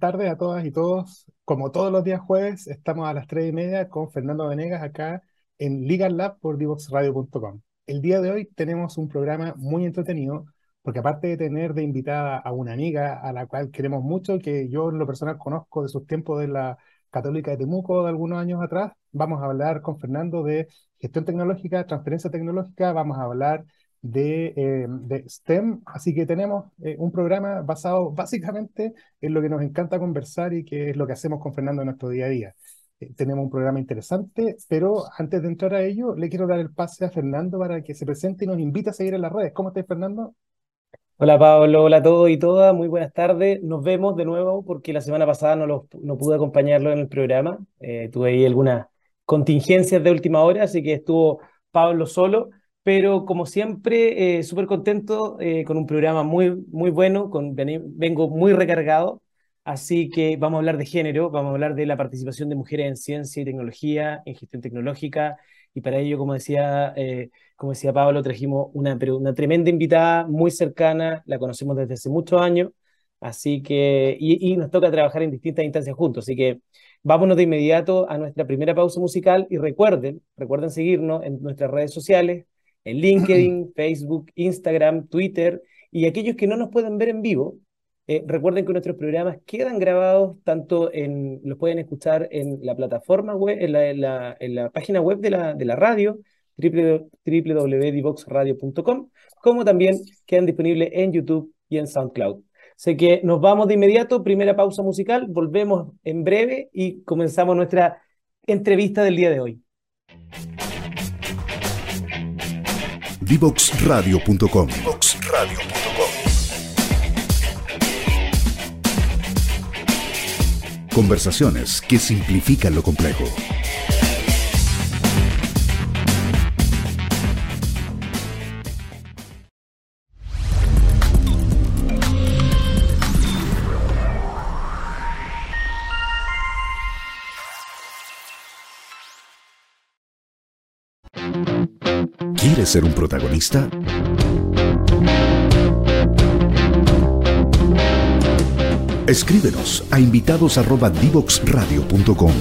tardes a todas y todos. Como todos los días jueves, estamos a las tres y media con Fernando Venegas acá en Legal Lab por divoxradio.com. El día de hoy tenemos un programa muy entretenido, porque aparte de tener de invitada a una amiga a la cual queremos mucho, que yo en lo personal conozco de sus tiempos de la Católica de Temuco de algunos años atrás, vamos a hablar con Fernando de gestión tecnológica, transferencia tecnológica, vamos a hablar de, eh, de STEM, así que tenemos eh, un programa basado básicamente en lo que nos encanta conversar y que es lo que hacemos con Fernando en nuestro día a día. Eh, tenemos un programa interesante, pero antes de entrar a ello, le quiero dar el pase a Fernando para que se presente y nos invite a seguir en las redes. ¿Cómo estás, Fernando? Hola Pablo, hola a todos y todas, muy buenas tardes. Nos vemos de nuevo porque la semana pasada no, no pude acompañarlo en el programa. tuve ahí algunas contingencias de última hora, así que estuvo Pablo solo pero como siempre, eh, súper contento eh, con un programa muy, muy bueno, con, vengo muy recargado, así que vamos a hablar de género, vamos a hablar de la participación de mujeres en ciencia y tecnología, en gestión tecnológica, y para ello, como decía, eh, como decía Pablo, trajimos una, una tremenda invitada, muy cercana, la conocemos desde hace muchos años, así que, y, y nos toca trabajar en distintas instancias juntos, así que vámonos de inmediato a nuestra primera pausa musical y recuerden, recuerden seguirnos en nuestras redes sociales, en LinkedIn, Facebook, Instagram, Twitter, y aquellos que no nos pueden ver en vivo, eh, recuerden que nuestros programas quedan grabados, tanto en, los pueden escuchar en la plataforma web, en la, en la, página web de la, de la radio, www.divoxradio.com, como también quedan disponibles en YouTube y en SoundCloud. Sé que nos vamos de inmediato, primera pausa musical, volvemos en breve y comenzamos nuestra entrevista del día de hoy. Divoxradio.com. Conversaciones que simplifican lo complejo. ¿Quieres ser un protagonista? Escríbenos a invitados@divoxradio.com.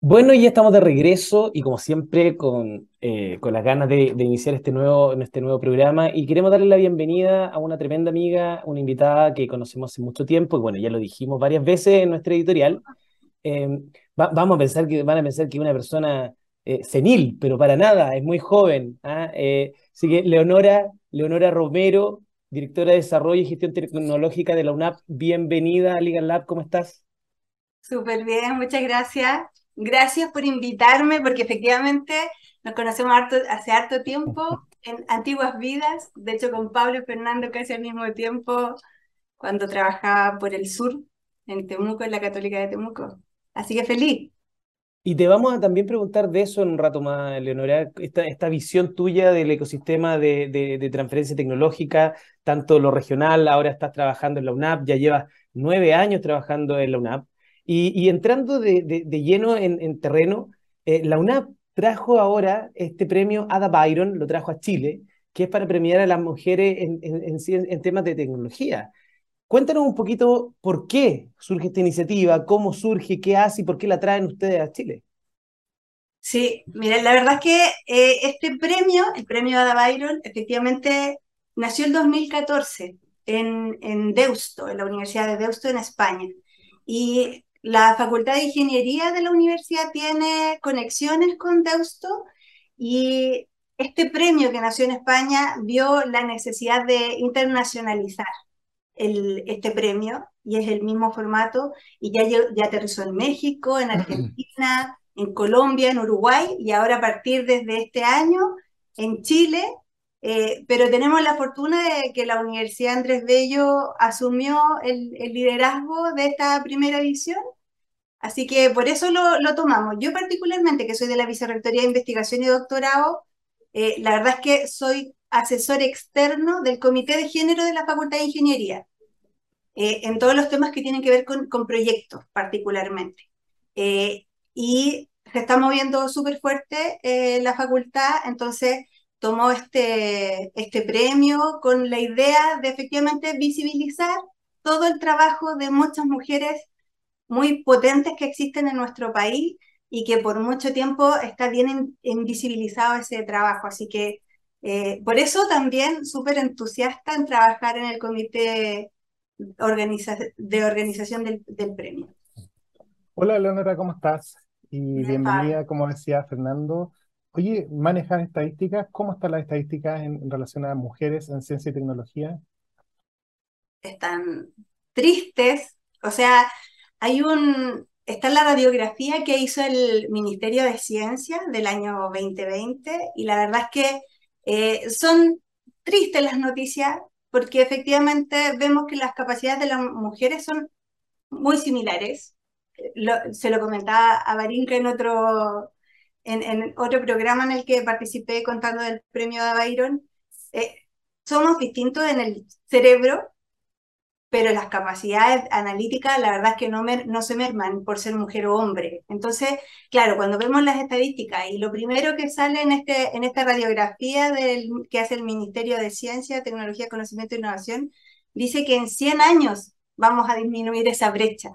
Bueno, ya estamos de regreso y como siempre con, eh, con las ganas de, iniciar este nuevo, este nuevo programa y queremos darle la bienvenida a una tremenda amiga, una invitada que conocemos hace mucho tiempo y bueno, ya lo dijimos varias veces en nuestra editorial. Em, vamos a pensar que van a pensar que una persona eh, senil, pero para nada, es muy joven. ¿ah? Eh, así que Leonora, Leonora Romero, directora de Desarrollo y Gestión Tecnológica de la UNAP, bienvenida a Legal Lab, ¿cómo estás? Súper bien, muchas gracias. Gracias por invitarme, porque efectivamente nos conocemos hace harto tiempo, en antiguas vidas, de hecho con Pablo y Fernando casi al mismo tiempo, cuando trabajaba por el sur, en Temuco, en la Católica de Temuco. Así que feliz. Y te vamos a también preguntar de eso en un rato más, Leonora, esta, esta visión tuya del ecosistema de, de, transferencia tecnológica, tanto lo regional, ahora estás trabajando en la UNAP, ya llevas nueve años trabajando en la UNAP, y, y entrando de, de, lleno en, en terreno, eh, la UNAP trajo ahora este premio Ada Byron, lo trajo a Chile, que es para premiar a las mujeres en, en, en temas de tecnología. Cuéntanos un poquito por qué surge esta iniciativa, cómo surge, qué hace y por qué la traen ustedes a Chile. Sí, mira, la verdad es que eh, este premio, el premio Ada Byron, efectivamente nació en 2014 en, en Deusto, en la Universidad de Deusto en España. Y la Facultad de Ingeniería de la universidad tiene conexiones con Deusto y este premio que nació en España vio la necesidad de internacionalizar este premio y es el mismo formato y ya, ya aterrizó en México, en Argentina, en Colombia, en Uruguay y ahora a partir desde este año en Chile. Eh, pero tenemos la fortuna de que la Universidad Andrés Bello asumió el, liderazgo de esta primera edición, así que por eso lo, tomamos. Yo particularmente, que soy de la Vicerrectoría de Investigación y Doctorado, eh, la verdad es que soy asesor externo del Comité de Género de la Facultad de Ingeniería, eh, en todos los temas que tienen que ver con, proyectos particularmente. Eh, y se está moviendo súper fuerte eh, la facultad, entonces tomó este, este premio con la idea de efectivamente visibilizar todo el trabajo de muchas mujeres muy potentes que existen en nuestro país y que por mucho tiempo está bien invisibilizado ese trabajo. Así que eh, por eso también súper entusiasta en trabajar en el comité de organización del, del premio. Hola, Leonora, ¿cómo estás? Y bienvenida, como decía Fernando. Oye, ¿manejas estadísticas? ¿Cómo están las estadísticas en, relación a mujeres en ciencia y tecnología? Están tristes. O sea, hay un, está la radiografía que hizo el Ministerio de Ciencia del año 2020 y la verdad es que eh, son tristes las noticias porque efectivamente vemos que las capacidades de las mujeres son muy similares. Se lo comentaba a Barinka en otro, en, otro programa en el que participé contando del premio de Byron, eh, somos distintos en el cerebro, pero las capacidades analíticas la verdad es que no, no se merman por ser mujer o hombre. Entonces, claro, cuando vemos las estadísticas y lo primero que sale en, este, en esta radiografía del, que hace el Ministerio de Ciencia, Tecnología, Conocimiento e Innovación, dice que en 100 años vamos a disminuir esa brecha.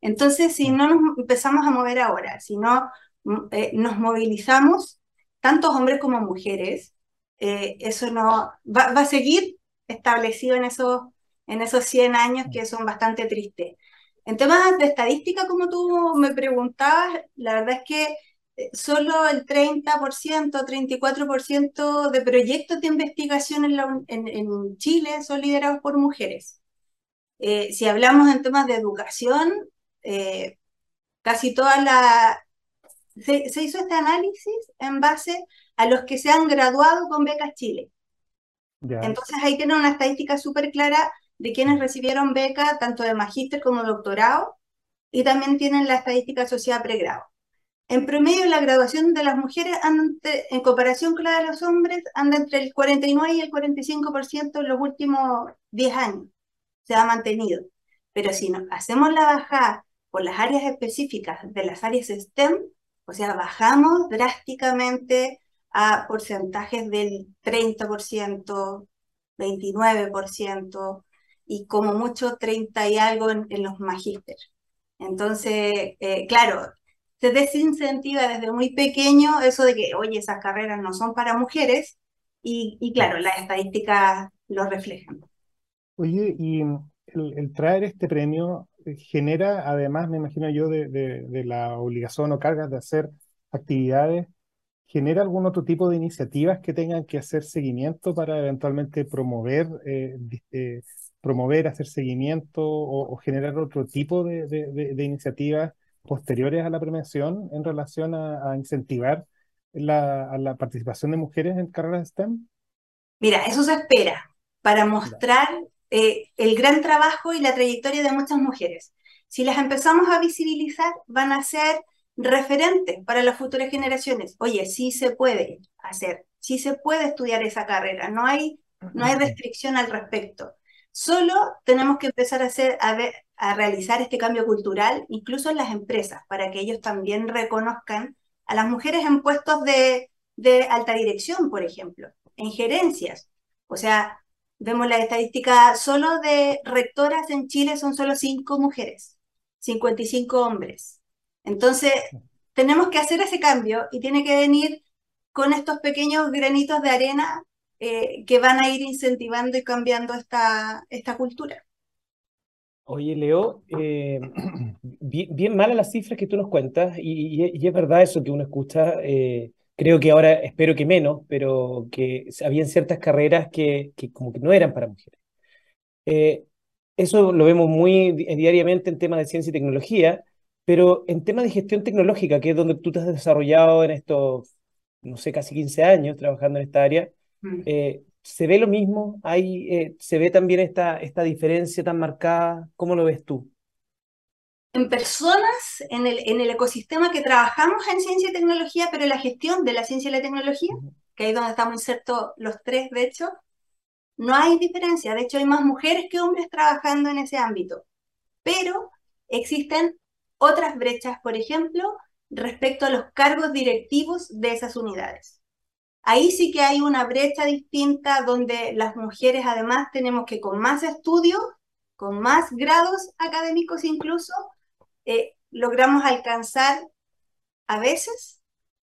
Entonces, si no nos empezamos a mover ahora, si no mm, eh, nos movilizamos, tantos hombres como mujeres, eh, eso no va, a seguir establecido en esos, en esos 100 años que son bastante tristes. En temas de estadística, como tú me preguntabas, la verdad es que eh, solo el 30%, 34% de proyectos de investigación en, Chile son liderados por mujeres. si hablamos en temas de educación, eh, casi toda la... Se, hizo este análisis en base a los que se han graduado con becas Chile. Entonces ahí tienen una estadística súper clara de quienes recibieron beca tanto de magíster como doctorado y también tienen la estadística asociada a pregrado. En promedio, la graduación de las mujeres, en comparación con la de los hombres, anda entre el 49 y el 45% en los últimos 10 años. Se ha mantenido. Pero si nos hacemos la bajada por las áreas específicas de las áreas STEM, o sea, bajamos drásticamente a porcentajes del 30%, 29% y como mucho 30 y algo en, los magísteres. Entonces, eh, claro, se desincentiva desde muy pequeño eso de que, oye, esas carreras no son para mujeres y, y claro, las estadísticas lo reflejan. Oye, y el traer este premio genera, además, me imagino yo, de, la obligación o cargas de hacer actividades, ¿genera algún otro tipo de iniciativas que tengan que hacer seguimiento para eventualmente promover, eh, eh, promover, hacer seguimiento o, generar otro tipo de, iniciativas posteriores a la premiación en relación a, incentivar la, a la participación de mujeres en carreras STEM? Mira, eso se espera para mostrar eh, el gran trabajo y la trayectoria de muchas mujeres. Si las empezamos a visibilizar, van a ser referentes para las futuras generaciones. Oye, sí se puede hacer, sí se puede estudiar esa carrera, no hay, no hay restricción al respecto. Solo tenemos que empezar a, hacer, a, realizar este cambio cultural, incluso en las empresas, para que ellos también reconozcan a las mujeres en puestos de, alta dirección, por ejemplo, en gerencias. O sea, Vemos la estadística solo de rectoras en Chile son solo cinco mujeres, 55 hombres. Entonces, tenemos que hacer ese cambio y tiene que venir con estos pequeños granitos de arena eh, que van a ir incentivando y cambiando esta, esta cultura. Oye, Leo, eh, bien, bien, malas las cifras que tú nos cuentas y, es verdad eso que uno escucha. Eh, Creo que ahora, espero que menos, pero que habían ciertas carreras que, que como que no eran para mujeres. Eh, eso lo vemos muy diariamente en temas de ciencia y tecnología, pero en temas de gestión tecnológica, que es donde tú te has desarrollado en estos, no sé, casi 15 años trabajando en esta área, mm. eh, ¿se ve lo mismo? ¿Hay, eh, ¿Se ve también esta, esta diferencia tan marcada? ¿Cómo lo ves tú? en personas, en el, en el ecosistema que trabajamos en ciencia y tecnología, pero en la gestión de la ciencia y la tecnología, que ahí es donde estamos insertos los tres, de hecho, no hay diferencia. De hecho, hay más mujeres que hombres trabajando en ese ámbito. Pero existen otras brechas, por ejemplo, respecto a los cargos directivos de esas unidades. Ahí sí que hay una brecha distinta donde las mujeres además tenemos que con más estudios, con más grados académicos incluso, eh, logramos alcanzar a veces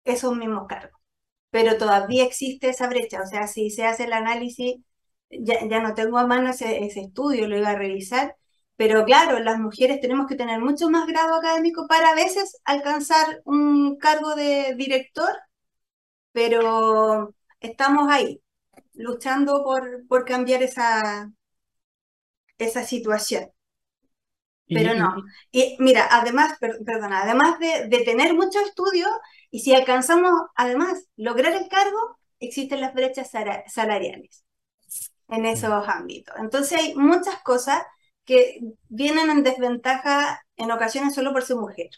esos mismos cargos. Pero todavía existe esa brecha, o sea, si se hace el análisis, ya, no tengo a mano ese, ese estudio, lo iba a revisar, pero claro, las mujeres tenemos que tener mucho más grado académico para a veces alcanzar un cargo de director, pero estamos ahí, luchando por, por cambiar esa, esa situación. Pero no. Y mira, además, perdona, además de, tener mucho estudio, y si alcanzamos además lograr el cargo, existen las brechas salariales en esos ámbitos. Entonces hay muchas cosas que vienen en desventaja en ocasiones solo por ser mujer.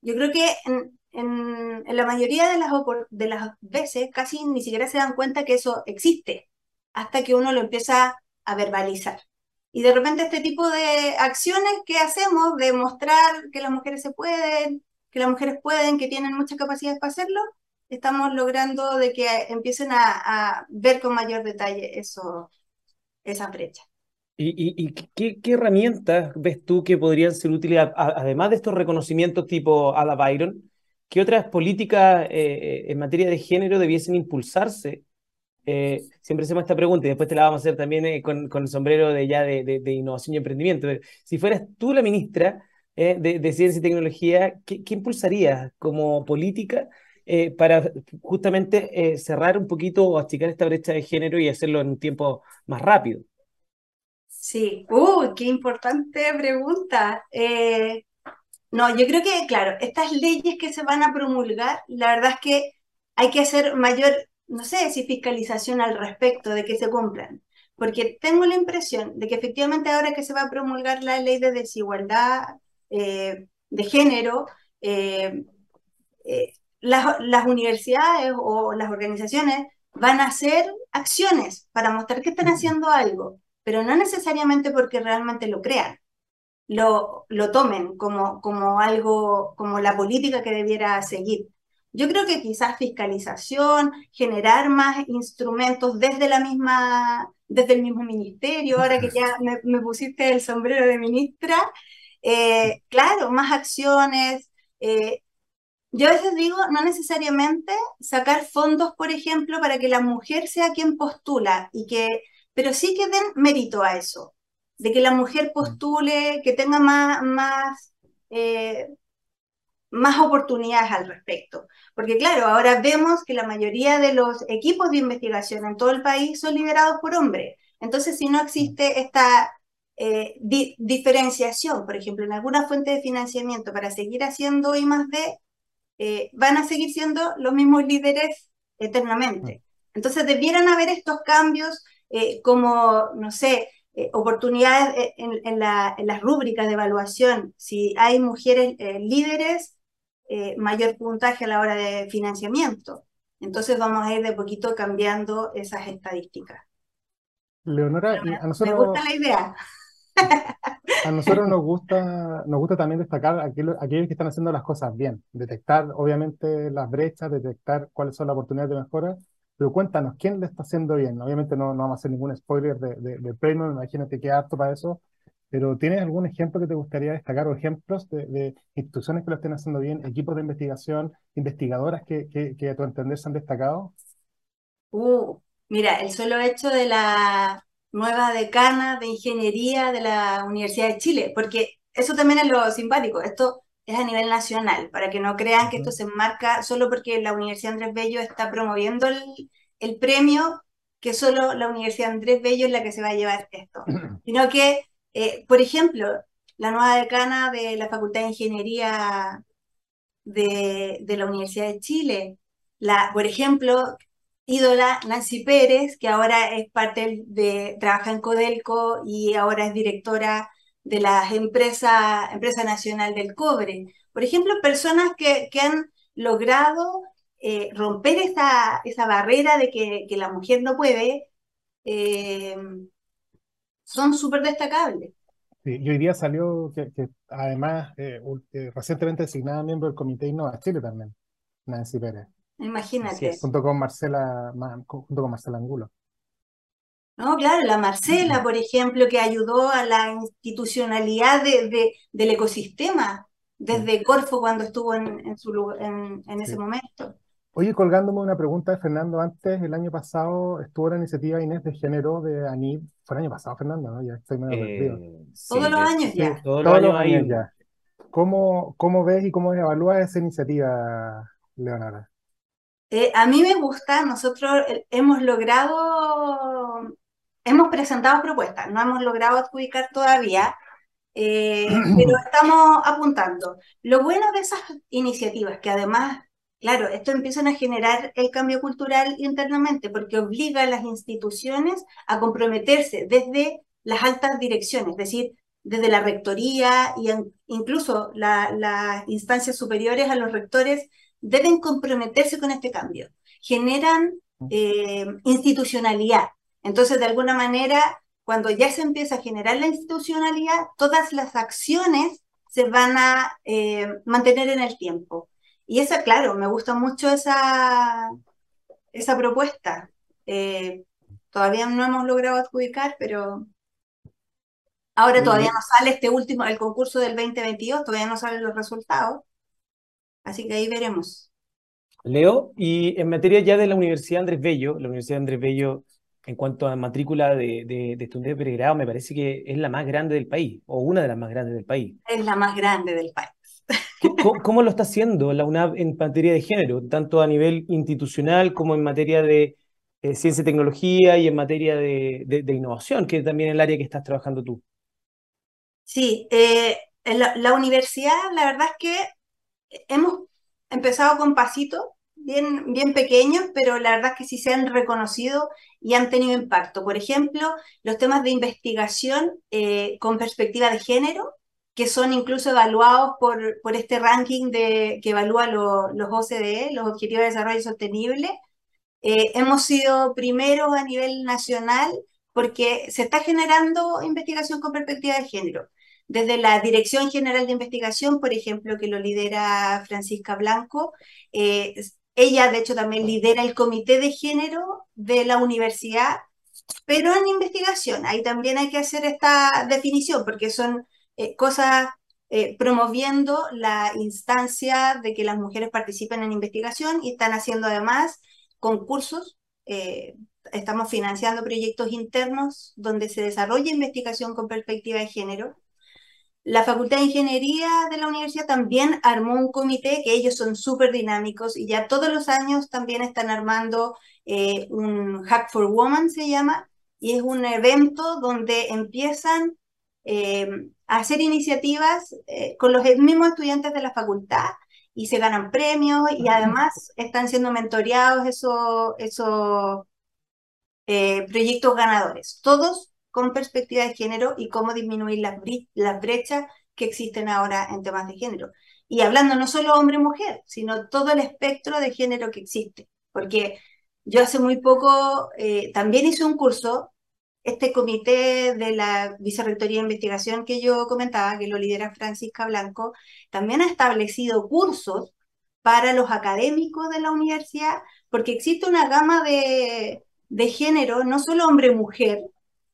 Yo creo que en, en, la mayoría de las, de las veces casi ni siquiera se dan cuenta que eso existe hasta que uno lo empieza a verbalizar. Y de repente este tipo de acciones que hacemos de mostrar que las mujeres se pueden, que las mujeres pueden, que tienen muchas capacidades para hacerlo, estamos logrando de que empiecen a, ver con mayor detalle eso, esa brecha. ¿Y, qué, herramientas ves tú que podrían ser útiles, además de estos reconocimientos tipo a la Byron, qué otras políticas eh, en materia de género debiesen impulsarse eh, siempre hacemos esta pregunta y después te la vamos a hacer también eh, con, el sombrero de ya de, innovación y emprendimiento. Si fueras tú la ministra eh, de, Ciencia y Tecnología, ¿qué, qué impulsarías como política para justamente cerrar un poquito o achicar esta brecha de género y hacerlo en un tiempo más rápido? Sí, uh, qué importante pregunta. No, yo creo que, claro, estas leyes que se van a promulgar, la verdad es que hay que hacer mayor no sé si fiscalización al respecto de que se cumplan, porque tengo la impresión de que efectivamente ahora que se va a promulgar la ley de desigualdad eh, de género, eh, eh, las, las, universidades o las organizaciones van a hacer acciones para mostrar que están haciendo algo, pero no necesariamente porque realmente lo crean. Lo, lo tomen como, como algo, como la política que debiera seguir. Yo creo que quizás fiscalización, generar más instrumentos desde la misma, desde el mismo ministerio, ahora que ya me, pusiste el sombrero de ministra, eh, claro, más acciones. Eh, yo a veces digo, no necesariamente sacar fondos, por ejemplo, para que la mujer sea quien postula, y que, pero sí que den mérito a eso, de que la mujer mm. postule, que tenga más, más eh, más oportunidades al respecto. Porque claro, ahora vemos que la mayoría de los equipos de investigación en todo el país son liderados por hombres. Entonces, si no existe esta eh, diferenciación, por ejemplo, en alguna fuente de financiamiento para seguir haciendo I más D, eh, van a seguir siendo los mismos líderes eternamente. Entonces, debieran haber estos cambios eh, como, no sé, oportunidades en, las rúbricas de evaluación. Si hay mujeres líderes, eh, mayor puntaje a la hora de financiamiento. Entonces vamos a ir de poquito cambiando esas estadísticas. Leonora, a nosotros, me gusta la idea. A nosotros nos gusta, nos gusta también destacar aquellos, aquellos que están haciendo las cosas bien, detectar obviamente las brechas, detectar cuáles son las oportunidades de mejora, pero cuéntanos, ¿quién le está haciendo bien? Obviamente no, no vamos a hacer ningún spoiler de, de, de imagínate que apto para eso, pero ¿tienes algún ejemplo que te gustaría destacar o ejemplos de, instituciones que lo estén haciendo bien, equipos de investigación, investigadoras que, que, a tu entender se han destacado? Uh, mira, el solo hecho de la nueva decana de ingeniería de la Universidad de Chile, porque eso también es lo simpático, esto es a nivel nacional, para que no crean que esto se enmarca solo porque la Universidad Andrés Bello está promoviendo el, el premio, que solo la Universidad Andrés Bello es la que se va a llevar esto, sino que eh, por ejemplo, la nueva decana de la Facultad de Ingeniería de, la Universidad de Chile, la, por ejemplo, ídola Nancy Pérez, que ahora es parte de, trabaja en Codelco y ahora es directora de la empresa, empresa nacional del cobre. Por ejemplo, personas que, que han logrado eh, romper esa, esa barrera de que, que, la mujer no puede, eh, son súper destacables. Sí, y hoy día salió que, además eh, eh, recientemente designada miembro del Comité Innova Chile también, Nancy Pérez. Imagínate. Junto con Marcela, junto con Marcela Angulo. No, claro, la Marcela, por ejemplo, que ayudó a la institucionalidad de, del ecosistema desde Corfo cuando estuvo en, en, su, en, en ese momento. Oye, colgándome una pregunta de Fernando antes, el año pasado estuvo la iniciativa Inés de Género de ANIB. Fue el año pasado, Fernando, ¿no? Ya estoy medio perdido. Eh, todos los años ya. todos, los años, ya. ¿Cómo, ¿Cómo ves y cómo evalúas esa iniciativa, Leonora? Eh, a mí me gusta, nosotros eh, hemos logrado, hemos presentado propuestas, no hemos logrado adjudicar todavía, pero estamos apuntando. Lo bueno de esas iniciativas, que además Claro, esto empiezan a generar el cambio cultural internamente porque obliga a las instituciones a comprometerse desde las altas direcciones, es decir, desde la rectoría y incluso las instancias superiores a los rectores deben comprometerse con este cambio. Generan eh, institucionalidad. Entonces, de alguna manera, cuando ya se empieza a generar la institucionalidad, todas las acciones se van a eh, mantener en el tiempo. Y esa, claro, me gusta mucho esa, esa propuesta. Eh, todavía no hemos logrado adjudicar, pero ahora todavía no sale este último, el concurso del 2022, todavía no salen los resultados. Así que ahí veremos. Leo, y en materia ya de la Universidad Andrés Bello, la Universidad Andrés Bello, en cuanto a matrícula de, de, de estudiantes de pregrado, me parece que es la más grande del país, o una de las más grandes del país. Es la más grande del país. ¿Cómo, lo está haciendo la UNAV en materia de género, tanto a nivel institucional como en materia de eh, ciencia y tecnología y en materia de, innovación, que es también el área que estás trabajando tú? Sí, eh, la, universidad, la verdad es que hemos empezado con pasitos bien, bien pequeños, pero la verdad es que sí se han reconocido y han tenido impacto. Por ejemplo, los temas de investigación eh, con perspectiva de género que son incluso evaluados por, por este ranking de, que evalúa los OCDE, los Objetivos de Desarrollo Sostenible. Eh, hemos sido primeros a nivel nacional porque se está generando investigación con perspectiva de género. Desde la Dirección General de Investigación, por ejemplo, que lo lidera Francisca Blanco, eh, ella de hecho también lidera el Comité de Género de la universidad, pero en investigación. Ahí también hay que hacer esta definición porque son eh, cosas eh, promoviendo la instancia de que las mujeres participen en investigación y están haciendo además concursos. Eh, estamos financiando proyectos internos donde se desarrolla investigación con perspectiva de género. La Facultad de Ingeniería de la universidad también armó un comité que ellos son súper dinámicos y ya todos los años también están armando un Hack for Women, se llama, y es un evento donde empiezan eh, hacer iniciativas eh, con los mismos estudiantes de la facultad y se ganan premios y además están siendo mentoreados esos, esos eh, proyectos ganadores, todos con perspectiva de género y cómo disminuir las, brechas que existen ahora en temas de género. Y hablando no solo hombre-mujer, sino todo el espectro de género que existe. Porque yo hace muy poco también hice un curso este comité de la Vicerrectoría de Investigación que yo comentaba, que lo lidera Francisca Blanco, también ha establecido cursos para los académicos de la universidad, porque existe una gama de, de género, no solo hombre-mujer.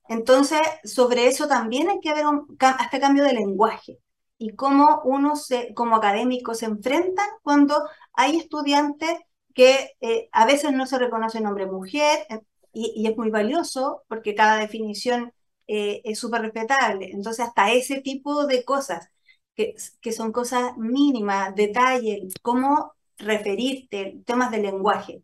Entonces, sobre eso también hay que haber un, hasta cambio de lenguaje y cómo uno se, como académico se enfrentan cuando hay estudiantes que eh, a veces no se reconocen hombre-mujer, y, es muy valioso porque cada definición eh, es súper respetable. Entonces, hasta ese tipo de cosas, que, que son cosas mínimas, detalles, cómo referirte, temas de lenguaje.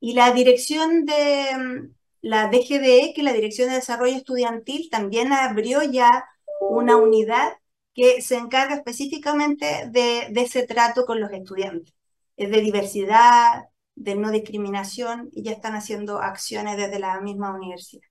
Y la dirección de la DGDE, que es la Dirección de Desarrollo Estudiantil, también abrió ya una unidad que se encarga específicamente de, de ese trato con los estudiantes, de diversidad, de no discriminación y ya están haciendo acciones desde la misma universidad.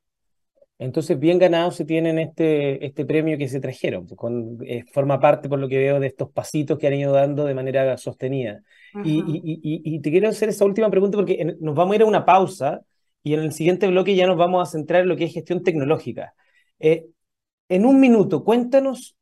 Entonces, bien ganados se tienen este, este premio que se trajeron, con, eh, forma parte, por lo que veo, de estos pasitos que han ido dando de manera sostenida. y, y, te quiero hacer esa última pregunta porque nos vamos a ir a una pausa y en el siguiente bloque ya nos vamos a centrar en lo que es gestión tecnológica. Eh, en un minuto, cuéntanos,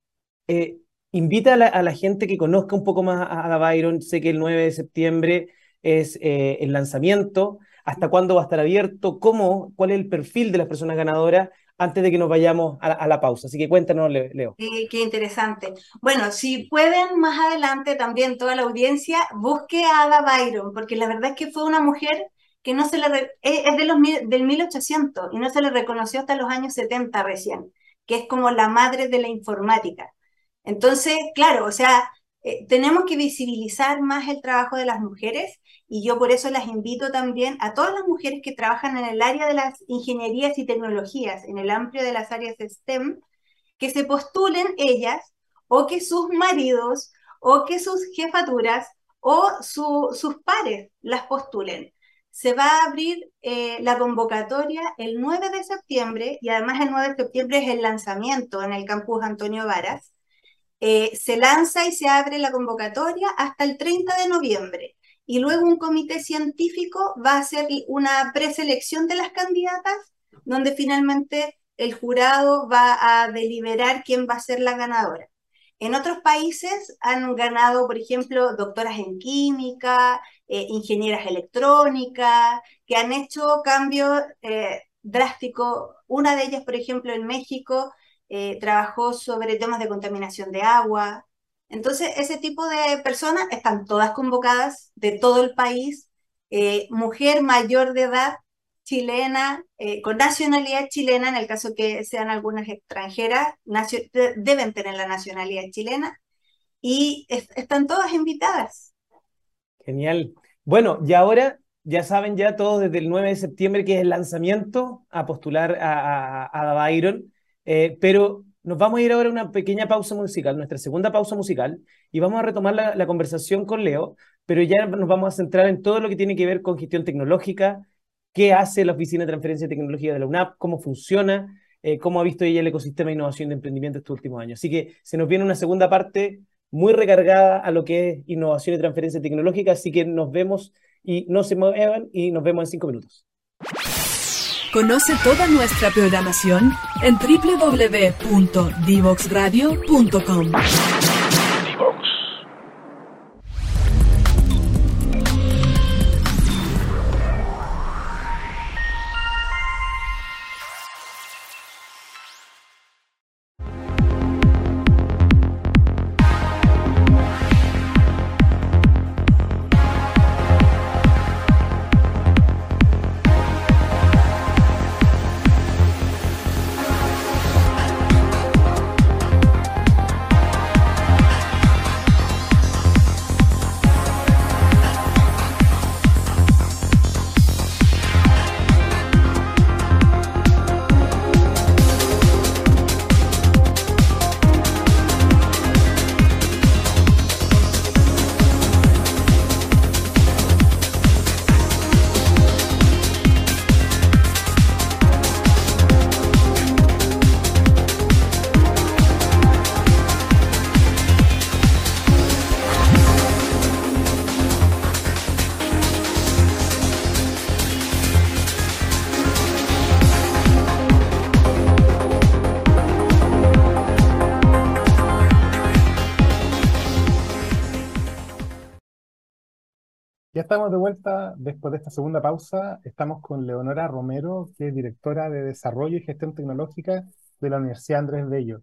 eh, invita a la, a la, gente que conozca un poco más a, a Byron, sé que el 9 de septiembre es eh, el lanzamiento, hasta cuándo va a estar abierto, cómo, cuál es el perfil de las personas ganadoras antes de que nos vayamos a, la pausa. Así que cuéntanos, Leo. qué interesante. Bueno, si pueden más adelante también toda la audiencia, busque a Ada Byron, porque la verdad es que fue una mujer que no se le es de los del 1800 y no se le reconoció hasta los años 70 recién, que es como la madre de la informática. Entonces, claro, o sea, eh, tenemos que visibilizar más el trabajo de las mujeres y yo por eso las invito también a todas las mujeres que trabajan en el área de las ingenierías y tecnologías, en el amplio de las áreas STEM, que se postulen ellas o que sus maridos o que sus jefaturas o sus pares las postulen se va a abrir eh, la convocatoria el 9 de septiembre y además el 9 de septiembre es el lanzamiento en el campus Antonio Varas. Eh, se lanza y se abre la convocatoria hasta el 30 de noviembre y luego un comité científico va a hacer una preselección de las candidatas donde finalmente el jurado va a deliberar quién va a ser la ganadora. En otros países han ganado, por ejemplo, doctoras en química, eh, ingenieras electrónicas, que han hecho cambios eh, drásticos. Una de ellas, por ejemplo, en México, eh, trabajó sobre temas de contaminación de agua. Entonces, ese tipo de personas están todas convocadas de todo el país. mujer mayor de edad chilena, con nacionalidad chilena, en el caso que sean algunas extranjeras, deben tener la nacionalidad chilena y están todas invitadas. Genial. Bueno, y ahora ya saben ya todos desde el 9 de septiembre que es el lanzamiento a postular a, a, Byron, eh, pero nos vamos a ir ahora a una pequeña pausa musical, nuestra segunda pausa musical, y vamos a retomar la, conversación con Leo, pero ya nos vamos a centrar en todo lo que tiene que ver con gestión tecnológica, qué hace la Oficina de Transferencia de Tecnología de la UNAP, cómo funciona, eh, cómo ha visto ella el ecosistema de innovación de emprendimiento estos últimos años. Así que se nos viene una segunda parte muy recargada a lo que es innovación y transferencia tecnológica, así que nos vemos y no se muevan y nos vemos en cinco minutos. Conoce toda nuestra programación en www.divoxradio.com. estamos de vuelta después de esta segunda pausa. Estamos con Leonora Romero, que es directora de Desarrollo y Gestión Tecnológica de la Universidad Andrés Bello.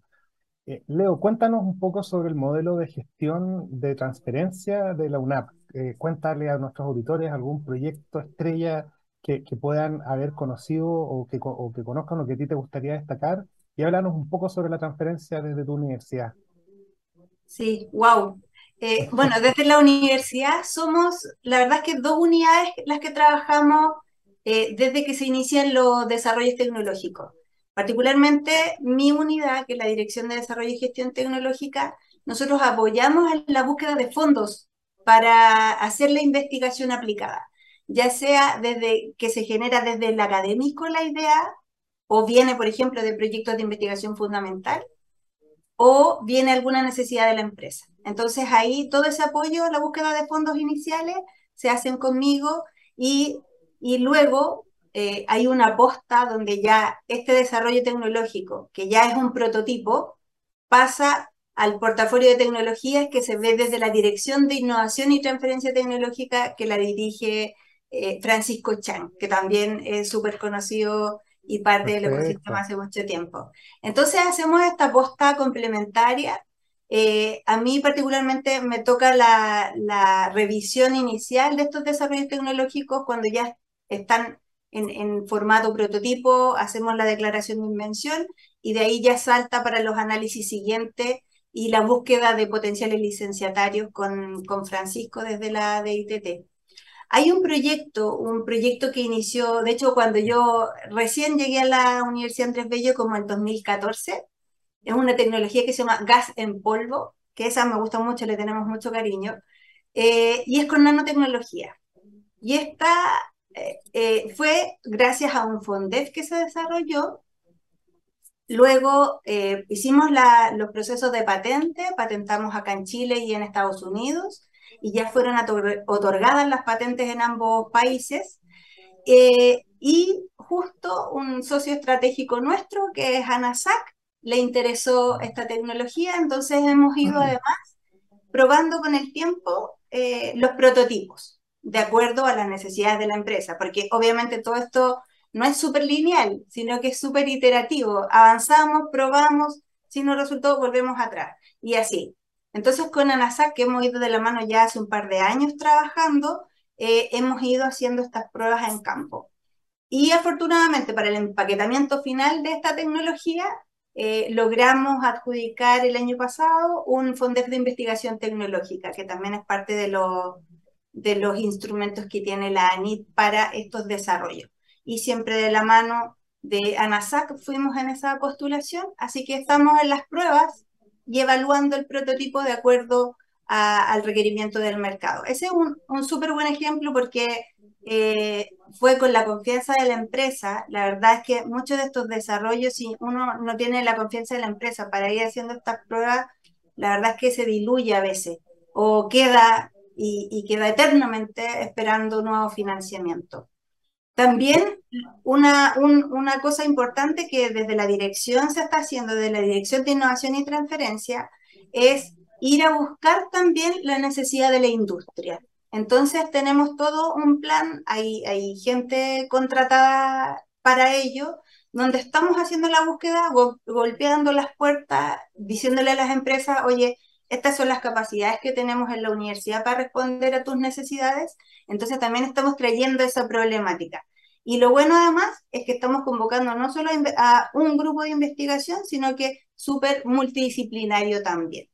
Eh, Leo, cuéntanos un poco sobre el modelo de gestión de transferencia de la UNAP. Eh, cuéntale a nuestros auditores algún proyecto estrella que, puedan haber conocido o que conozcan o que a ti te gustaría destacar y háblanos un poco sobre la transferencia desde tu universidad. Sí, wow. Eh, bueno, desde la universidad somos, la verdad es que dos unidades las que trabajamos eh, desde que se inician los desarrollos tecnológicos. Particularmente mi unidad, que es la Dirección de Desarrollo y Gestión Tecnológica, nosotros apoyamos en la búsqueda de fondos para hacer la investigación aplicada, ya sea desde que se genera desde el académico la idea, o viene, por ejemplo, de proyectos de investigación fundamental, o viene alguna necesidad de la empresa. Entonces ahí todo ese apoyo a la búsqueda de fondos iniciales se hacen conmigo y, y luego eh, hay una posta donde ya este desarrollo tecnológico, que ya es un prototipo, pasa al portafolio de tecnologías que se ve desde la Dirección de Innovación y Transferencia Tecnológica que la dirige eh, Francisco Chan, que también es súper conocido y parte del ecosistema hace mucho tiempo. Entonces hacemos esta posta complementaria. Eh, a mí particularmente me toca la, revisión inicial de estos desarrollos tecnológicos cuando ya están en, formato prototipo, hacemos la declaración de invención y de ahí ya salta para los análisis siguientes y la búsqueda de potenciales licenciatarios con, con Francisco desde la DITT. Hay un proyecto, un proyecto que inició, de hecho, cuando yo recién llegué a la Universidad Andrés Bello, como en 2014, es una tecnología que se llama gas en polvo, que esa me gusta mucho, le tenemos mucho cariño, eh, y es con nanotecnología. Y esta eh, eh, fue gracias a un FONDEF que se desarrolló. Luego hicimos los procesos de patente, patentamos acá en Chile y en Estados Unidos y ya fueron otorgadas las patentes en ambos países. Eh, y justo un socio estratégico nuestro, que es ANASAC, le interesó esta tecnología, entonces hemos ido además probando con el tiempo eh, los prototipos, de acuerdo a las necesidades de la empresa, porque obviamente todo esto no es súper lineal, sino que es súper iterativo. Avanzamos, probamos, si no resultó, volvemos atrás. Y así. Entonces con ANASAC, que hemos ido de la mano ya hace un par de años trabajando, eh, hemos ido haciendo estas pruebas en campo. Y afortunadamente para el empaquetamiento final de esta tecnología, eh, logramos adjudicar el año pasado un FONDEF de investigación tecnológica, que también es parte de, de los instrumentos que tiene la ANIT para estos desarrollos. Y siempre de la mano de ANASAC fuimos en esa postulación, así que estamos en las pruebas y evaluando el prototipo de acuerdo al requerimiento del mercado. Ese es un, un súper buen ejemplo porque eh, fue con la confianza de la empresa. La verdad es que muchos de estos desarrollos, si uno no tiene la confianza de la empresa para ir haciendo estas pruebas, la verdad es que se diluye a veces o queda y, queda eternamente esperando un nuevo financiamiento. También una, una cosa importante que desde la dirección se está haciendo, desde la Dirección de Innovación y Transferencia, es ir a buscar también la necesidad de la industria. Entonces tenemos todo un plan, hay, hay gente contratada para ello, donde estamos haciendo la búsqueda, golpeando las puertas, diciéndole a las empresas, oye, estas son las capacidades que tenemos en la universidad para responder a tus necesidades. Entonces también estamos trayendo esa problemática. Y lo bueno además es que estamos convocando no solo a un grupo de investigación, sino que súper multidisciplinario también.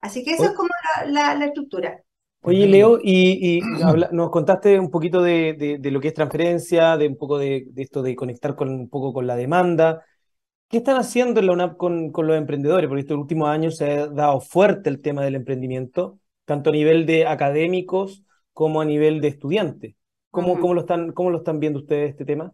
Así que eso es como la, estructura. Oye, Leo, y, nos contaste un poquito de, lo que es transferencia, de un poco de, esto de conectar con, un poco con la demanda. ¿Qué están haciendo en la UNAP con, los emprendedores? Porque estos últimos años se ha dado fuerte el tema del emprendimiento, tanto a nivel de académicos como a nivel de estudiantes. ¿Cómo, cómo, lo están, ¿Cómo lo están viendo ustedes este tema?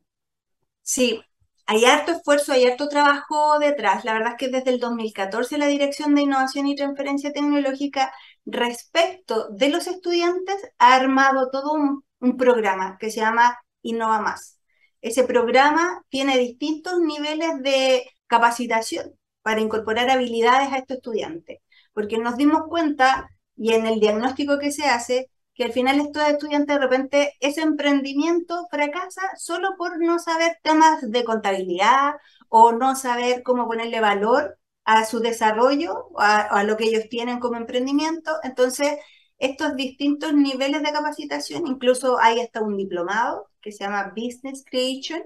Sí, hay harto esfuerzo, hay harto trabajo detrás. La verdad es que desde el 2014 la Dirección de Innovación y Transferencia Tecnológica respecto de los estudiantes ha armado todo un, programa que se llama Innova Más. Ese programa tiene distintos niveles de capacitación para incorporar habilidades a estos estudiantes, porque nos dimos cuenta, y en el diagnóstico que se hace, que al final estos estudiantes de repente ese emprendimiento fracasa solo por no saber temas de contabilidad o no saber cómo ponerle valor a su desarrollo, a, a lo que ellos tienen como emprendimiento. Entonces, estos distintos niveles de capacitación, incluso hay hasta un diplomado que se llama Business Creation,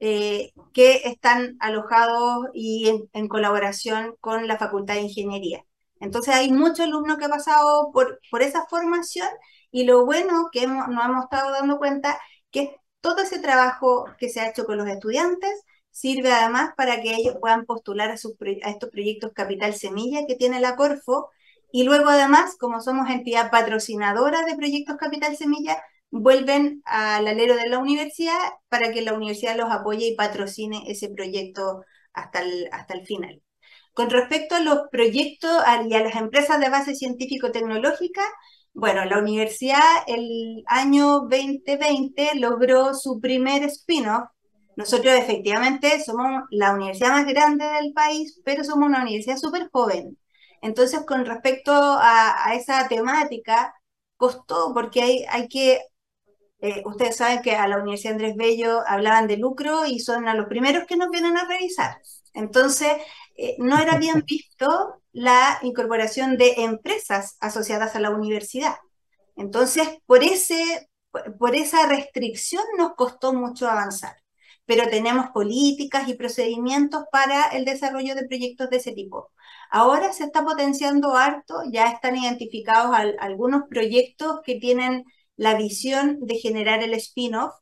eh, que están alojados y en, colaboración con la Facultad de Ingeniería. Entonces hay muchos alumnos que han pasado por, por esa formación y lo bueno que nos hemos estado dando cuenta que todo ese trabajo que se ha hecho con los estudiantes sirve además para que ellos puedan postular a, a estos proyectos Capital Semilla que tiene la Corfo y luego además, como somos entidad patrocinadora de proyectos Capital Semilla, vuelven al alero de la universidad para que la universidad los apoye y patrocine ese proyecto hasta el, hasta el final. Con respecto a los proyectos y a las empresas de base científico-tecnológica, bueno, la universidad el año 2020 logró su primer spin-off. Nosotros efectivamente somos la universidad más grande del país, pero somos una universidad súper joven. Entonces, con respecto a, esa temática, costó porque hay, hay que, eh, ustedes saben que a la Universidad Andrés Bello hablaban de lucro y son los primeros que nos vienen a revisar. Entonces, eh, no era bien visto la incorporación de empresas asociadas a la universidad. Entonces, por, ese, por esa restricción nos costó mucho avanzar pero tenemos políticas y procedimientos para el desarrollo de proyectos de ese tipo. Ahora se está potenciando harto, ya están identificados algunos proyectos que tienen la visión de generar el spin-off,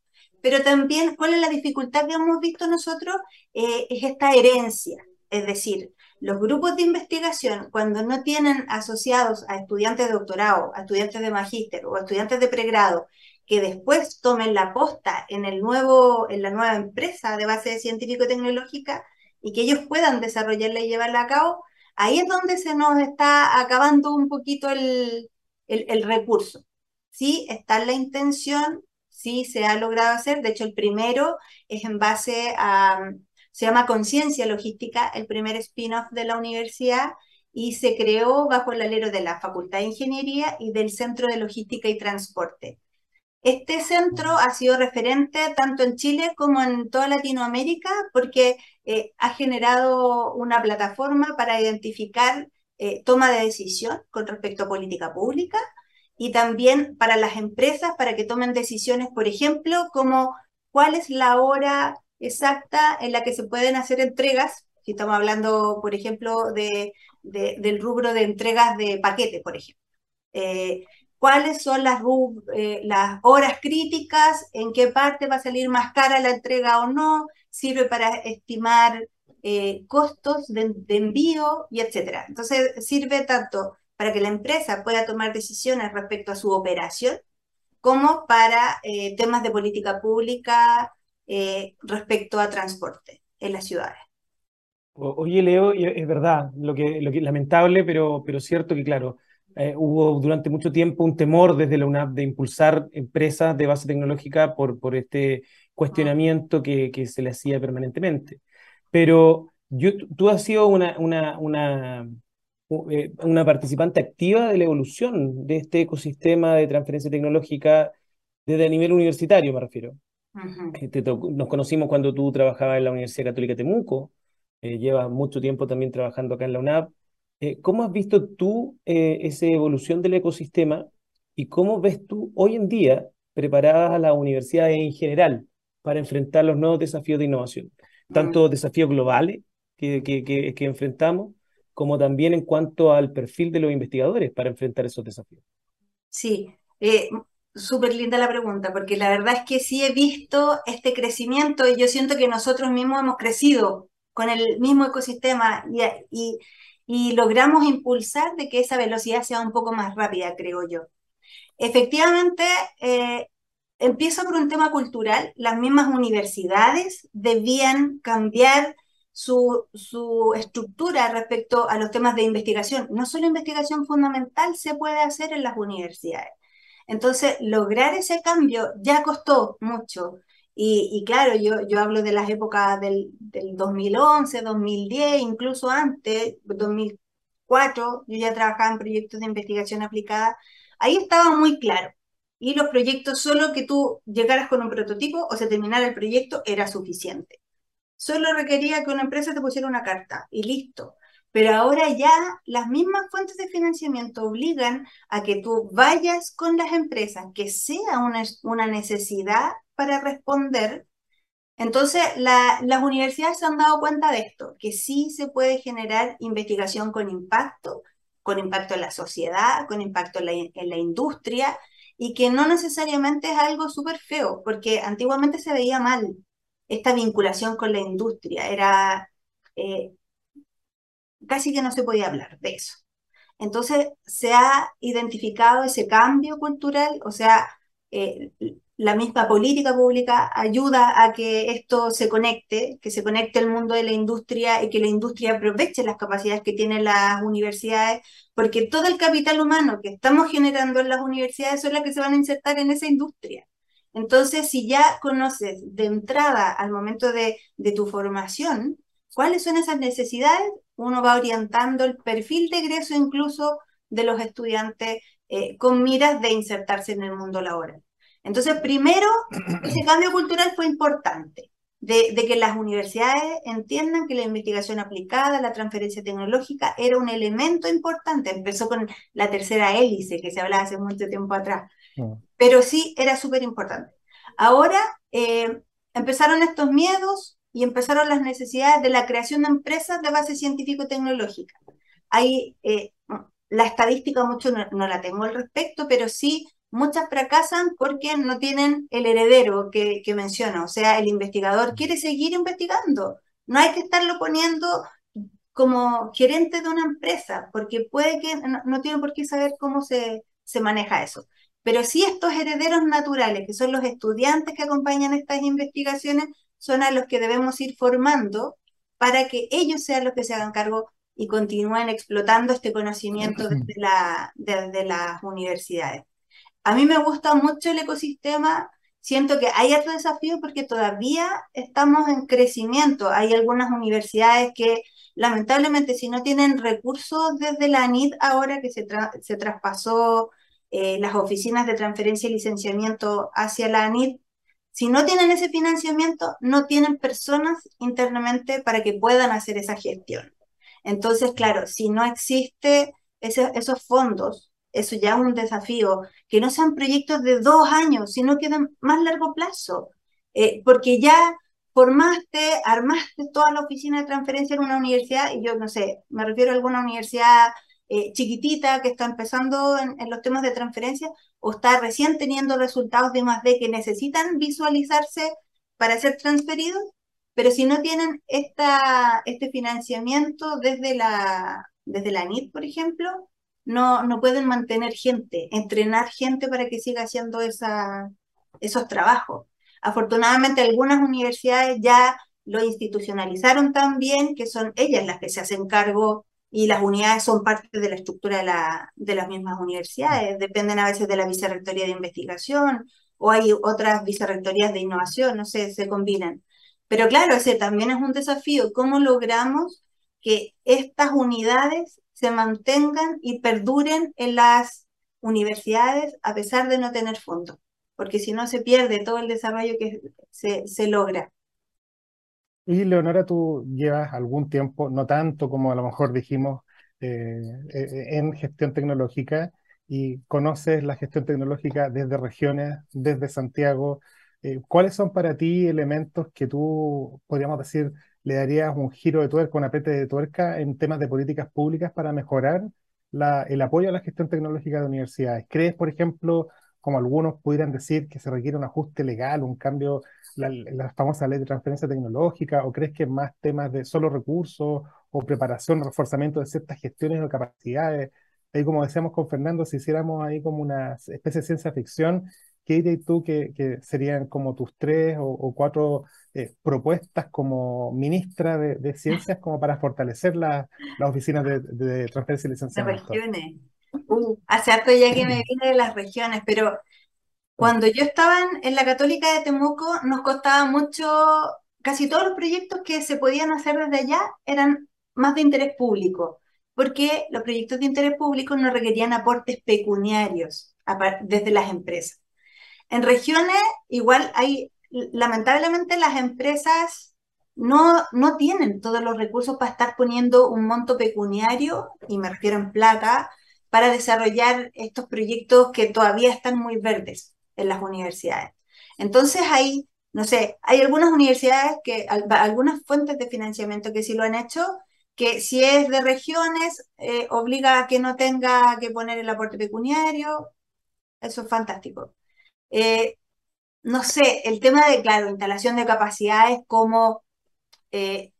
pero también cuál es la dificultad que hemos visto nosotros, eh, es esta herencia, es decir, los grupos de investigación, cuando no tienen asociados a estudiantes de doctorado, a estudiantes de magíster o a estudiantes de pregrado, que después tomen la posta en, la nueva empresa de base científico-tecnológica y que ellos puedan desarrollarla y llevarla a cabo, ahí es donde se nos está acabando un poquito el, el, recurso. Sí, está la intención, sí se ha logrado hacer, de hecho el primero es en base a, se llama Conciencia Logística, el primer spin-off de la universidad, y se creó bajo el alero de la Facultad de Ingeniería y del Centro de Logística y Transporte. Este centro ha sido referente tanto en Chile como en toda Latinoamérica porque eh, ha generado una plataforma para identificar eh, toma de decisión con respecto a política pública y también para las empresas para que tomen decisiones, por ejemplo, como cuál es la hora exacta en la que se pueden hacer entregas, si estamos hablando, por ejemplo, de, del rubro de entregas de paquetes, por ejemplo. Eh, cuáles son las, eh, las horas críticas, en qué parte va a salir más cara la entrega o no, sirve para estimar eh, costos de, envío y etcétera. Entonces sirve tanto para que la empresa pueda tomar decisiones respecto a su operación, como para temas de política pública respecto a transporte en las ciudades. Oye, Leo, es verdad, lo que, lo lamentable, pero, pero cierto que, claro, eh, hubo durante mucho tiempo un temor desde la UNAP de impulsar empresas de base tecnológica por, este cuestionamiento que, que se le hacía permanentemente. Pero yo, tú has sido una, una, una, eh, una participante activa de la evolución de este ecosistema de transferencia tecnológica desde el nivel universitario, me refiero. Eh, nos conocimos cuando tú trabajabas en la Universidad Católica de Temuco, llevas mucho tiempo también trabajando acá en la UNAP, eh, ¿cómo has visto tú eh, esa evolución del ecosistema y cómo ves tú hoy en día preparadas a las universidades en general para enfrentar los nuevos desafíos de innovación? Tanto desafíos globales que, que, enfrentamos, como también en cuanto al perfil de los investigadores para enfrentar esos desafíos. Sí, eh, súper linda la pregunta, porque la verdad es que sí he visto este crecimiento y yo siento que nosotros mismos hemos crecido con el mismo ecosistema y, y, logramos impulsar de que esa velocidad sea un poco más rápida, creo yo. Efectivamente, eh, empiezo por un tema cultural. Las mismas universidades debían cambiar su, su, estructura respecto a los temas de investigación. No solo investigación fundamental se puede hacer en las universidades. Entonces, lograr ese cambio ya costó mucho. Y, claro, yo, yo hablo de las épocas del, del 2011, 2010, incluso antes, 2004, yo ya trabajaba en proyectos de investigación aplicada. Ahí estaba muy claro. Y los proyectos, solo que tú llegaras con un prototipo o se terminara el proyecto, era suficiente. Solo requería que una empresa te pusiera una carta y listo. Pero ahora ya las mismas fuentes de financiamiento obligan a que tú vayas con las empresas, que sea una, una necesidad para responder. Entonces, las universidades se han dado cuenta de esto, que sí se puede generar investigación con impacto, con impacto en la sociedad, con impacto en la, industria, y que no necesariamente es algo súper feo, porque antiguamente se veía mal esta vinculación con la industria, era eh, casi que no se podía hablar de eso. Entonces se ha identificado ese cambio cultural, o sea, eh, la misma política pública ayuda a que esto se conecte, que se conecte el mundo de la industria y que la industria aproveche las capacidades que tienen las universidades, porque todo el capital humano que estamos generando en las universidades son las que se van a insertar en esa industria. Entonces, si ya conoces de entrada al momento de, de tu formación, cuáles son esas necesidades, uno va orientando el perfil de egreso incluso de los estudiantes eh, con miras de insertarse en el mundo laboral. Entonces, primero, ese cambio cultural fue importante, de, que las universidades entiendan que la investigación aplicada, la transferencia tecnológica, era un elemento importante. Empezó con la tercera hélice, que se hablaba hace mucho tiempo atrás, mm. pero sí era súper importante. Ahora eh, empezaron estos miedos y empezaron las necesidades de la creación de empresas de base científico-tecnológica. Hay eh, la estadística mucho no, no, la tengo al respecto, pero sí muchas fracasan porque no tienen el heredero que, que menciono. O sea, el investigador quiere seguir investigando. No hay que estarlo poniendo como gerente de una empresa, porque puede que no, tiene por qué saber cómo se, se maneja eso. Pero sí estos herederos naturales, que son los estudiantes que acompañan estas investigaciones, son a los que debemos ir formando para que ellos sean los que se hagan cargo y continúen explotando este conocimiento desde, la, desde las universidades a mí me gusta mucho el ecosistema, siento que hay otro desafío porque todavía estamos en crecimiento. Hay algunas universidades que lamentablemente si no tienen recursos desde la ANID ahora que se, se traspasó eh, las oficinas de transferencia y licenciamiento hacia la ANID, si no tienen ese financiamiento, no tienen personas internamente para que puedan hacer esa gestión. Entonces, claro, si no existe esos fondos eso ya es un desafío, que no sean proyectos de dos años, sino que de más largo plazo, eh, porque ya formaste, armaste toda la oficina de transferencia en una universidad, y yo no sé, me refiero a alguna universidad eh, chiquitita que está empezando en, los temas de transferencia, o está recién teniendo resultados de más de que necesitan visualizarse para ser transferidos, pero si no tienen esta, este financiamiento desde la, desde la NIT, por ejemplo, no, no pueden mantener gente, entrenar gente para que siga haciendo esa, esos trabajos. Afortunadamente algunas universidades ya lo institucionalizaron también, que son ellas las que se hacen cargo y las unidades son parte de la estructura de, la, de las mismas universidades, dependen a veces de la vicerrectoría de investigación o hay otras vicerrectorías de innovación, no sé, se combinan. Pero claro, ese también es un desafío, cómo logramos que estas unidades se mantengan y perduren en las universidades a pesar de no tener fondos, porque si no se pierde todo el desarrollo que se, se logra. Y Leonora, tú llevas algún tiempo, no tanto como a lo mejor dijimos, eh, eh, en gestión tecnológica y conoces la gestión tecnológica desde regiones, desde Santiago. Eh, ¿Cuáles son para ti elementos que tú, podríamos decir, le darías un giro de tuerca, un apete de tuerca en temas de políticas públicas para mejorar el apoyo a la gestión tecnológica de universidades? ¿Crees, por ejemplo, como algunos pudieran decir, que se requiere un ajuste legal, un cambio, la, la famosa ley de transferencia tecnológica, o crees que es más temas de solo recursos o preparación, reforzamiento de ciertas gestiones o capacidades? Ahí, como decíamos con Fernando, si hiciéramos ahí como una especie de ciencia ficción, ¿qué dirías tú que, serían como tus tres o, cuatro eh, propuestas como ministra de, ciencias como para fortalecer las oficinas de, transferencia y licenciamiento? regiones. Uh, hace harto ya que me vine de las regiones, pero cuando yo estaba en, la Católica de Temuco nos costaba mucho, casi todos los proyectos que se podían hacer desde allá eran más de interés público, porque los proyectos de interés público no requerían aportes pecuniarios desde las empresas. En regiones, igual hay, lamentablemente las empresas no, no tienen todos los recursos para estar poniendo un monto pecuniario, y me refiero en plata, para desarrollar estos proyectos que todavía están muy verdes en las universidades. Entonces hay, no sé, hay algunas universidades que, algunas fuentes de financiamiento que sí lo han hecho, que si es de regiones, eh, obliga a que no tenga que poner el aporte pecuniario. Eso es fantástico. Eh, no sé, el tema de, claro, instalación de capacidades como eh,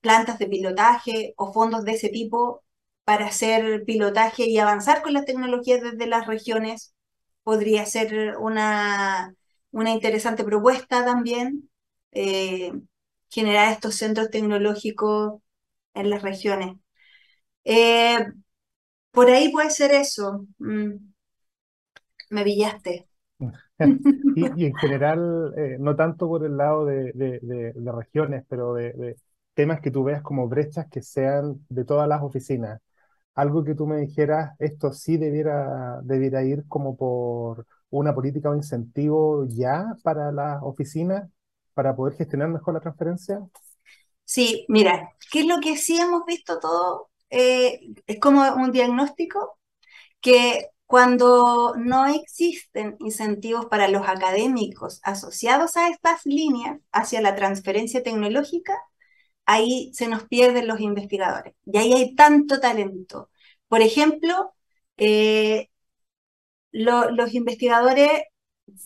plantas de pilotaje o fondos de ese tipo para hacer pilotaje y avanzar con las tecnologías desde las regiones podría ser una, una interesante propuesta también, eh, generar estos centros tecnológicos en las regiones. por ahí puede ser eso. Mm, me pillaste. y, en general, eh, no tanto por el lado de, regiones, pero de, temas que tú veas como brechas que sean de todas las oficinas. Algo que tú me dijeras, esto sí debiera, debiera ir como por una política o incentivo ya para las oficinas para poder gestionar mejor la transferencia. Sí, mira, ¿qué es lo que sí hemos visto todo? Eh, es como un diagnóstico que cuando no existen incentivos para los académicos asociados a estas líneas hacia la transferencia tecnológica, ahí se nos pierden los investigadores. Y ahí hay tanto talento. Por ejemplo, eh, los investigadores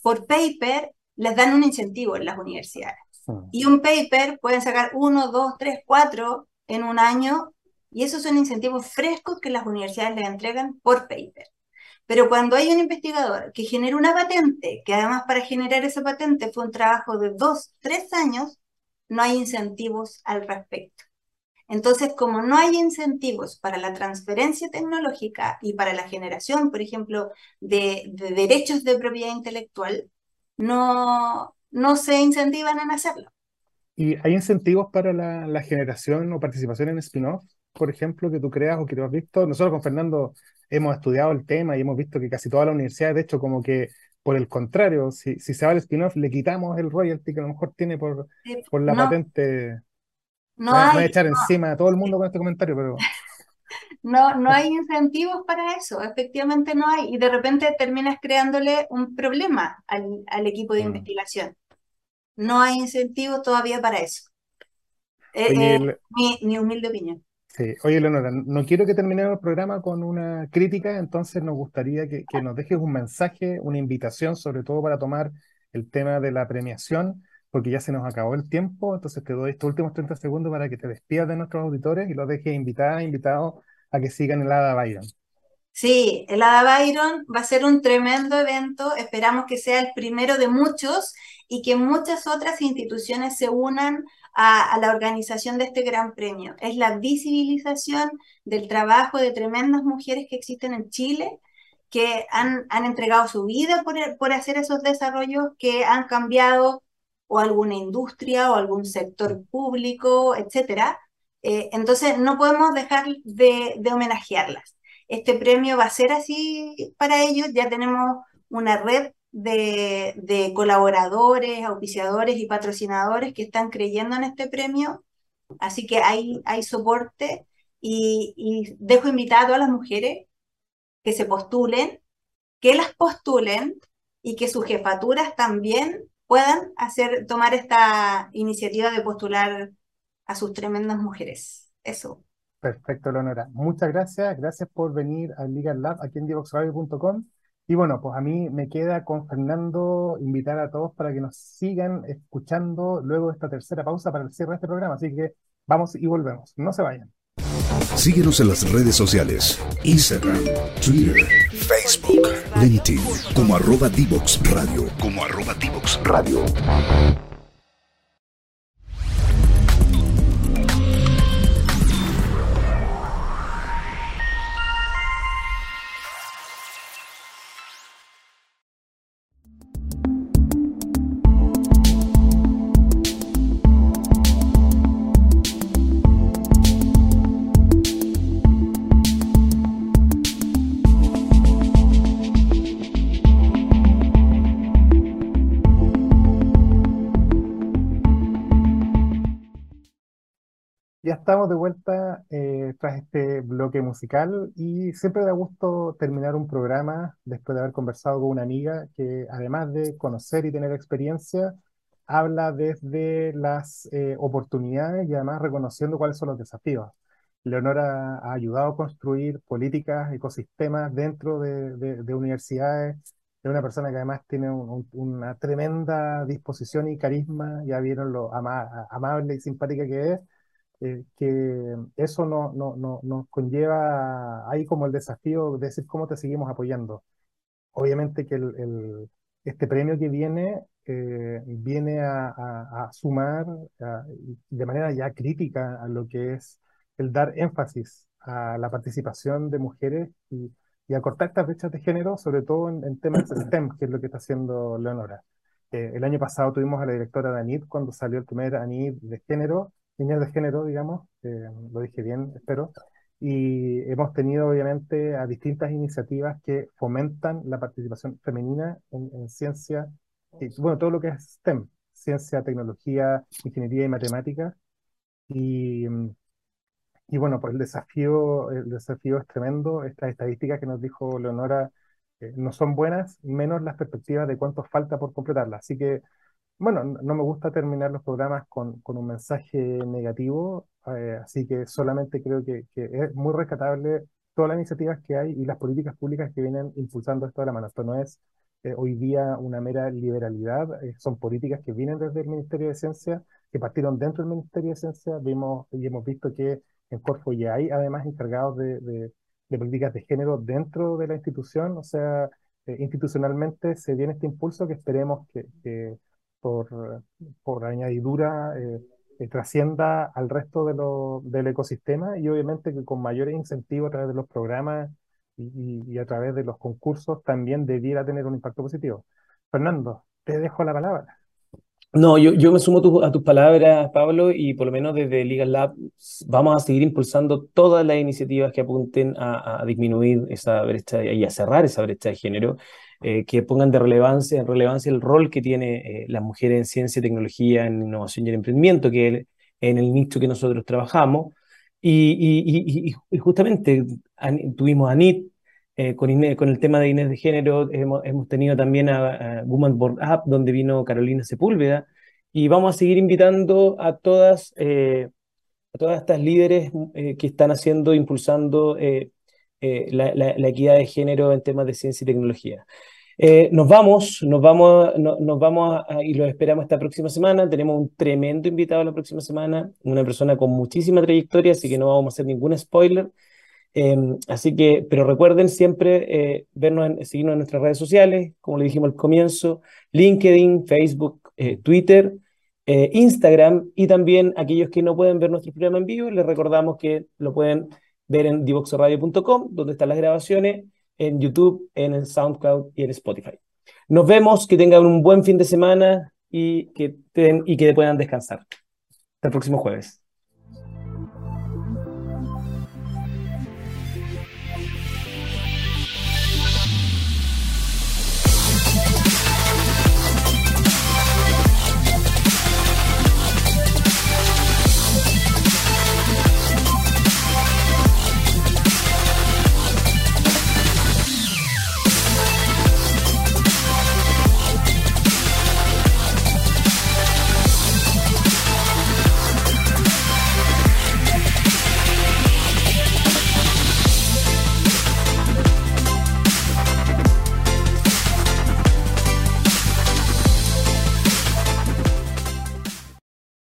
por paper les dan un incentivo en las universidades. Y un paper pueden sacar uno, dos, tres, cuatro en un año, y esos son incentivos frescos que las universidades les entregan por paper. Pero cuando hay un investigador que genera una patente, que además para generar esa patente fue un trabajo de dos, tres años, no hay incentivos al respecto. Entonces, como no hay incentivos para la transferencia tecnológica y para la generación, por ejemplo, de, derechos de propiedad intelectual, no, no se incentivan en hacerlo. ¿Y hay incentivos para la, generación o participación en spin-off, por ejemplo, que tú creas o que tú has visto? Nosotros con Fernando hemos estudiado el tema y hemos visto que casi todas las universidades, de hecho, como que por el contrario, si, si se va al spin-off, le quitamos el royalty que a lo mejor tiene por, por la patente. No hay, voy a echar encima a todo el mundo con este comentario, pero... No, no hay incentivos para eso, efectivamente no hay. Y de repente terminas creándole un problema al, al equipo de mm. investigación. No hay incentivos todavía para eso. Eh, eh, mi, mi humilde opinión. Sí. Oye, Leonora, no quiero que terminemos el programa con una crítica, entonces nos gustaría que, nos dejes un mensaje, una invitación, sobre todo para tomar el tema de la premiación, porque ya se nos acabó el tiempo, entonces te doy estos últimos 30 segundos para que te despidas de nuestros auditores y los dejes invitadas, invitados a que sigan el Ada Byron. Sí, el Ada Byron va a ser un tremendo evento, esperamos que sea el primero de muchos y que muchas otras instituciones se unan a, la organización de este gran premio. Es la visibilización del trabajo de tremendas mujeres que existen en Chile, que han, han entregado su vida por, por hacer esos desarrollos que han cambiado o alguna industria o algún sector público, etcétera. Eh, entonces no podemos dejar de, de, homenajearlas. Este premio va a ser así para ellos. Ya tenemos una red de, colaboradores, auspiciadores y patrocinadores que están creyendo en este premio. Así que hay, hay soporte y, dejo invitado a las mujeres que se postulen, que las postulen y que sus jefaturas también puedan hacer, tomar esta iniciativa de postular a sus tremendas mujeres. Eso. Perfecto, Leonora. Muchas gracias. Gracias por venir al Legal Lab aquí en divoxradio.com. Y bueno, pues a mí me queda con Fernando invitar a todos para que nos sigan escuchando luego de esta tercera pausa para el cierre de este programa. Así que vamos y volvemos. No se vayan. Síguenos en las redes sociales, Instagram, Twitter, Facebook, LinkedIn, como arroba Divox Radio. Como arroba Divox Radio. Estamos de vuelta eh, tras este bloque musical y siempre da gusto terminar un programa después de haber conversado con una amiga que además de conocer y tener experiencia, habla desde las eh, oportunidades y además reconociendo cuáles son los desafíos. Leonora ha ayudado a construir políticas, ecosistemas dentro de, universidades. Es una persona que además tiene una tremenda disposición y carisma. Ya vieron lo amable y simpática que es eh, que eso no, no, no, nos conlleva ahí como el desafío de decir cómo te seguimos apoyando. Obviamente que el, este premio que viene eh, viene a, a, sumar de manera ya crítica a lo que es el dar énfasis a la participación de mujeres y, y a cortar estas brechas de género, sobre todo en, temas de STEM, que es lo que está haciendo Leonora. Eh, el año pasado tuvimos a la directora de ANID cuando salió el primer ANID de género niñas de género, digamos, lo dije bien, espero, y hemos tenido obviamente a distintas iniciativas que fomentan la participación femenina en, ciencia, y, bueno, todo lo que es STEM, ciencia, tecnología, ingeniería y matemáticas, y, y bueno, pues el desafío, el desafío es tremendo, estas estadísticas que nos dijo Leonora eh, no son buenas, menos las perspectivas de cuánto falta por completarlas, así que bueno, no me gusta terminar los programas con, con un mensaje negativo, eh, así que solamente creo que, es muy rescatable todas las iniciativas que hay y las políticas públicas que vienen impulsando esto de la mano. Esto no es eh, hoy día una mera liberalidad, eh, son políticas que vienen desde el Ministerio de Ciencia, que partieron dentro del Ministerio de Ciencia, vimos y hemos visto que en Corfo ya hay además encargados de, políticas de género dentro de la institución, o sea, institucionalmente se viene este impulso que esperemos que por, por añadidura eh, eh, trascienda al resto de lo, del ecosistema y obviamente que con mayores incentivos a través de los programas y, y, a través de los concursos también debiera tener un impacto positivo. Fernando, te dejo la palabra. No, yo, yo me sumo a tus palabras, Pablo, y por lo menos desde Legal Lab vamos a seguir impulsando todas las iniciativas que apunten a, a disminuir esa brecha y a cerrar esa brecha de género. Eh, que pongan de relevancia, en relevancia el rol que tiene eh, la mujer en ciencia, tecnología, en innovación y en emprendimiento, que es en el nicho que nosotros trabajamos. Y, y, justamente tuvimos a NIT eh, con, con el tema de Inés de género, hemos, hemos tenido también a, Woman Board Up, donde vino Carolina Sepúlveda, y vamos a seguir invitando a todas, a todas estas líderes que están haciendo, impulsando la, la, equidad de género en temas de ciencia y tecnología. Eh, nos vamos, nos vamos, nos vamos y los esperamos esta próxima semana. Tenemos un tremendo invitado la próxima semana, una persona con muchísima trayectoria, así que no vamos a hacer ningún spoiler. Em, así que, pero recuerden siempre eh, vernos, en, seguirnos en nuestras redes sociales, como le dijimos al comienzo, LinkedIn, Facebook, eh, Twitter, Instagram y también aquellos que no pueden ver nuestro programa en vivo, les recordamos que lo pueden ver en divoxoradio.com, donde están las grabaciones en YouTube, en el SoundCloud y en Spotify. Nos vemos, que tengan un buen fin de semana y que, y que puedan descansar. Hasta el próximo jueves.